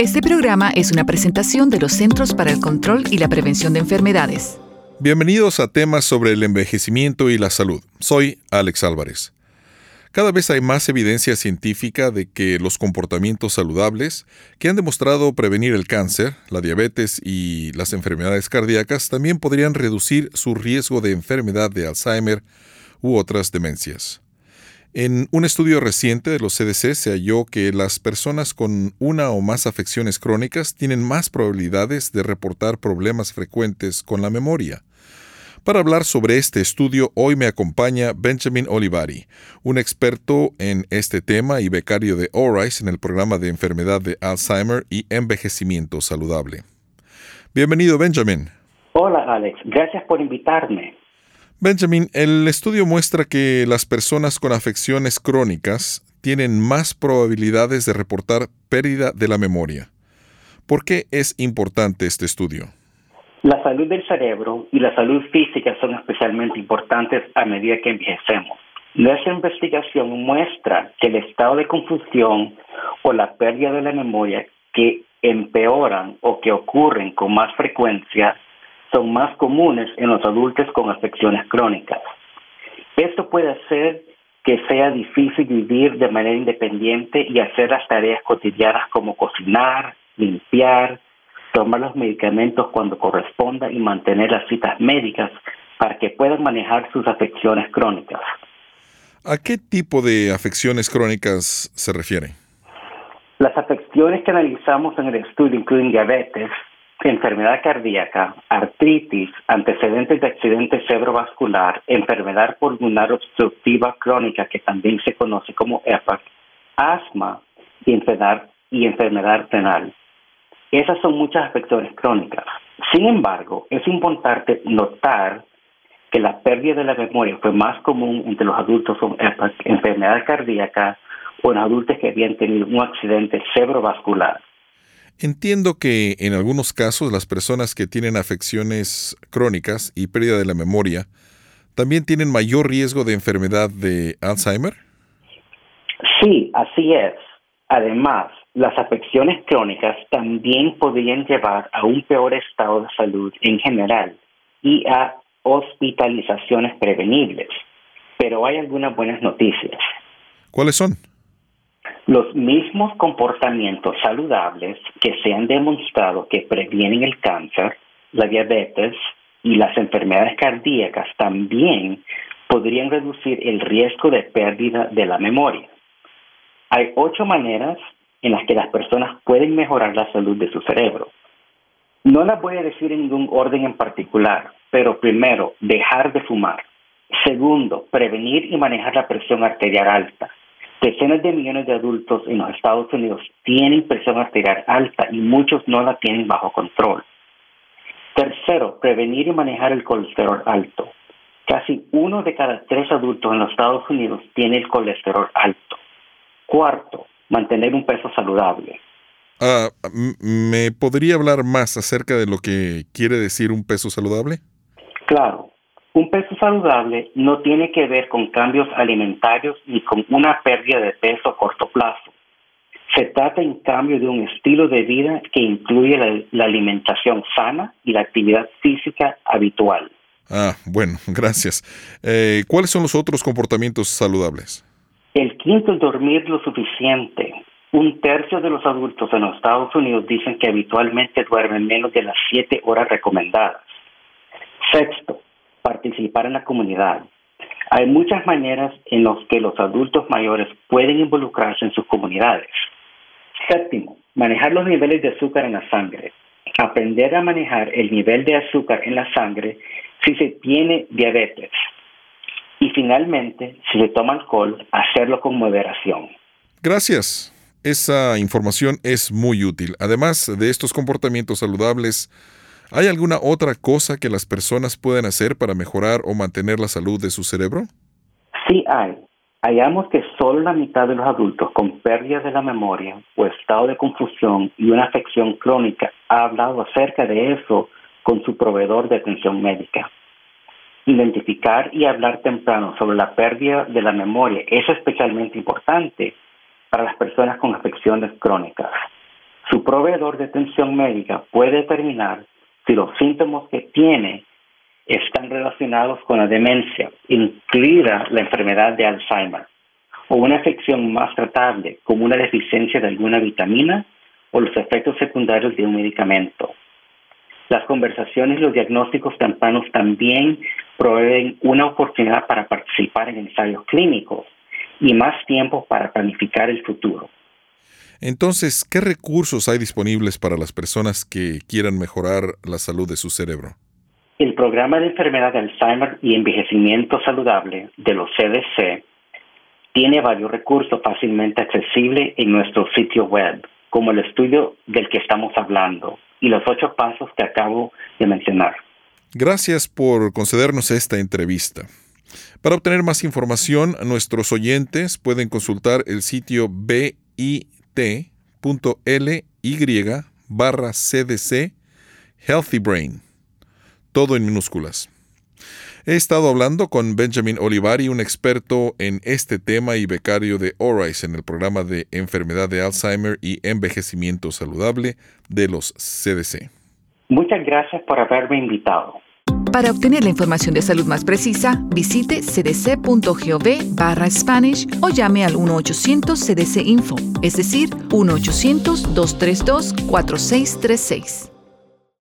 Este programa es una presentación de los Centros para el Control y la Prevención de Enfermedades. Bienvenidos a temas sobre el envejecimiento y la salud. Soy Alex Álvarez. Cada vez hay más evidencia científica de que los comportamientos saludables, que han demostrado prevenir el cáncer, la diabetes y las enfermedades cardíacas, también podrían reducir su riesgo de enfermedad de Alzheimer u otras demencias. En un estudio reciente de los CDC se halló que las personas con una o más afecciones crónicas tienen más probabilidades de reportar problemas frecuentes con la memoria. Para hablar sobre este estudio, hoy me acompaña Benjamin Olivari, un experto en este tema y becario de ORISE en el programa de enfermedad de Alzheimer y envejecimiento saludable. Bienvenido, Benjamin. Hola, Alex. Gracias por invitarme. Benjamin, el estudio muestra que las personas con afecciones crónicas tienen más probabilidades de reportar pérdida de la memoria. ¿Por qué es importante este estudio? La salud del cerebro y la salud física son especialmente importantes a medida que envejecemos. Nuestra investigación muestra que el estado de confusión o la pérdida de la memoria que empeoran o que ocurren con más frecuencia son más comunes en los adultos con afecciones crónicas. Esto puede hacer que sea difícil vivir de manera independiente y hacer las tareas cotidianas como cocinar, limpiar, tomar los medicamentos cuando corresponda y mantener las citas médicas para que puedan manejar sus afecciones crónicas. ¿A qué tipo de afecciones crónicas se refiere? Las afecciones que analizamos en el estudio incluyen diabetes, enfermedad cardíaca, artritis, antecedentes de accidente cerebrovascular, enfermedad pulmonar obstructiva crónica, que también se conoce como EPAC, asma y enfermedad, y enfermedad renal. Esas son muchas afecciones crónicas. Sin embargo, es importante notar que la pérdida de la memoria fue más común entre los adultos con EPAC, enfermedad cardíaca o en adultos que habían tenido un accidente cerebrovascular. Entiendo que en algunos casos las personas que tienen afecciones crónicas y pérdida de la memoria también tienen mayor riesgo de enfermedad de Alzheimer. Sí, así es. Además, las afecciones crónicas también podrían llevar a un peor estado de salud en general y a hospitalizaciones prevenibles. Pero hay algunas buenas noticias. ¿Cuáles son? Los mismos comportamientos saludables que se han demostrado que previenen el cáncer, la diabetes y las enfermedades cardíacas también podrían reducir el riesgo de pérdida de la memoria. Hay ocho maneras en las que las personas pueden mejorar la salud de su cerebro. No las voy a decir en ningún orden en particular, pero primero, dejar de fumar. Segundo, prevenir y manejar la presión arterial alta. Decenas de millones de adultos en los Estados Unidos tienen presión arterial alta y muchos no la tienen bajo control. Tercero, prevenir y manejar el colesterol alto. Casi uno de cada tres adultos en los Estados Unidos tiene el colesterol alto. Cuarto, mantener un peso saludable. Ah, ¿Me podría hablar más acerca de lo que quiere decir un peso saludable? Claro. Un peso saludable no tiene que ver con cambios alimentarios ni con una pérdida de peso a corto plazo. Se trata en cambio de un estilo de vida que incluye la, alimentación sana y la actividad física habitual. Ah, bueno, gracias. Eh, ¿Cuáles son los otros comportamientos saludables? El quinto es dormir lo suficiente. Un tercio de los adultos en los Estados Unidos dicen que habitualmente duermen menos de las siete horas recomendadas. Sexto, participar en la comunidad. Hay muchas maneras en las que los adultos mayores pueden involucrarse en sus comunidades. Séptimo, manejar los niveles de azúcar en la sangre. Aprender a manejar el nivel de azúcar en la sangre si se tiene diabetes. Y finalmente, si se toma alcohol, hacerlo con moderación. Gracias. Esa información es muy útil. Además de estos comportamientos saludables, ¿Hay alguna otra cosa que las personas pueden hacer para mejorar o mantener la salud de su cerebro? Sí hay. Hallamos que solo la mitad de los adultos con pérdida de la memoria o estado de confusión y una afección crónica ha hablado acerca de eso con su proveedor de atención médica. Identificar y hablar temprano sobre la pérdida de la memoria es especialmente importante para las personas con afecciones crónicas. Su proveedor de atención médica puede determinar si los síntomas que tiene están relacionados con la demencia, incluida la enfermedad de Alzheimer, o una afección más tratable, como una deficiencia de alguna vitamina o los efectos secundarios de un medicamento. Las conversaciones y los diagnósticos tempranos también proveen una oportunidad para participar en ensayos clínicos y más tiempo para planificar el futuro. Entonces, ¿qué recursos hay disponibles para las personas que quieran mejorar la salud de su cerebro? El programa de enfermedad de Alzheimer y envejecimiento saludable de los CDC tiene varios recursos fácilmente accesibles en nuestro sitio web, como el estudio del que estamos hablando y los ocho pasos que acabo de mencionar. Gracias por concedernos esta entrevista. Para obtener más información, nuestros oyentes pueden consultar el sitio bit.ly barra cdc Healthy Brain todo en minúsculas. He estado hablando con Benjamin Olivari, un experto en este tema y becario de ORISE en el programa de enfermedad de Alzheimer y envejecimiento saludable de los CDC. Muchas gracias por haberme invitado. Para obtener la información de salud más precisa, visite cdc.gov barra Spanish o llame al 1-800-CDC Info, es decir, 1-800-232-4636.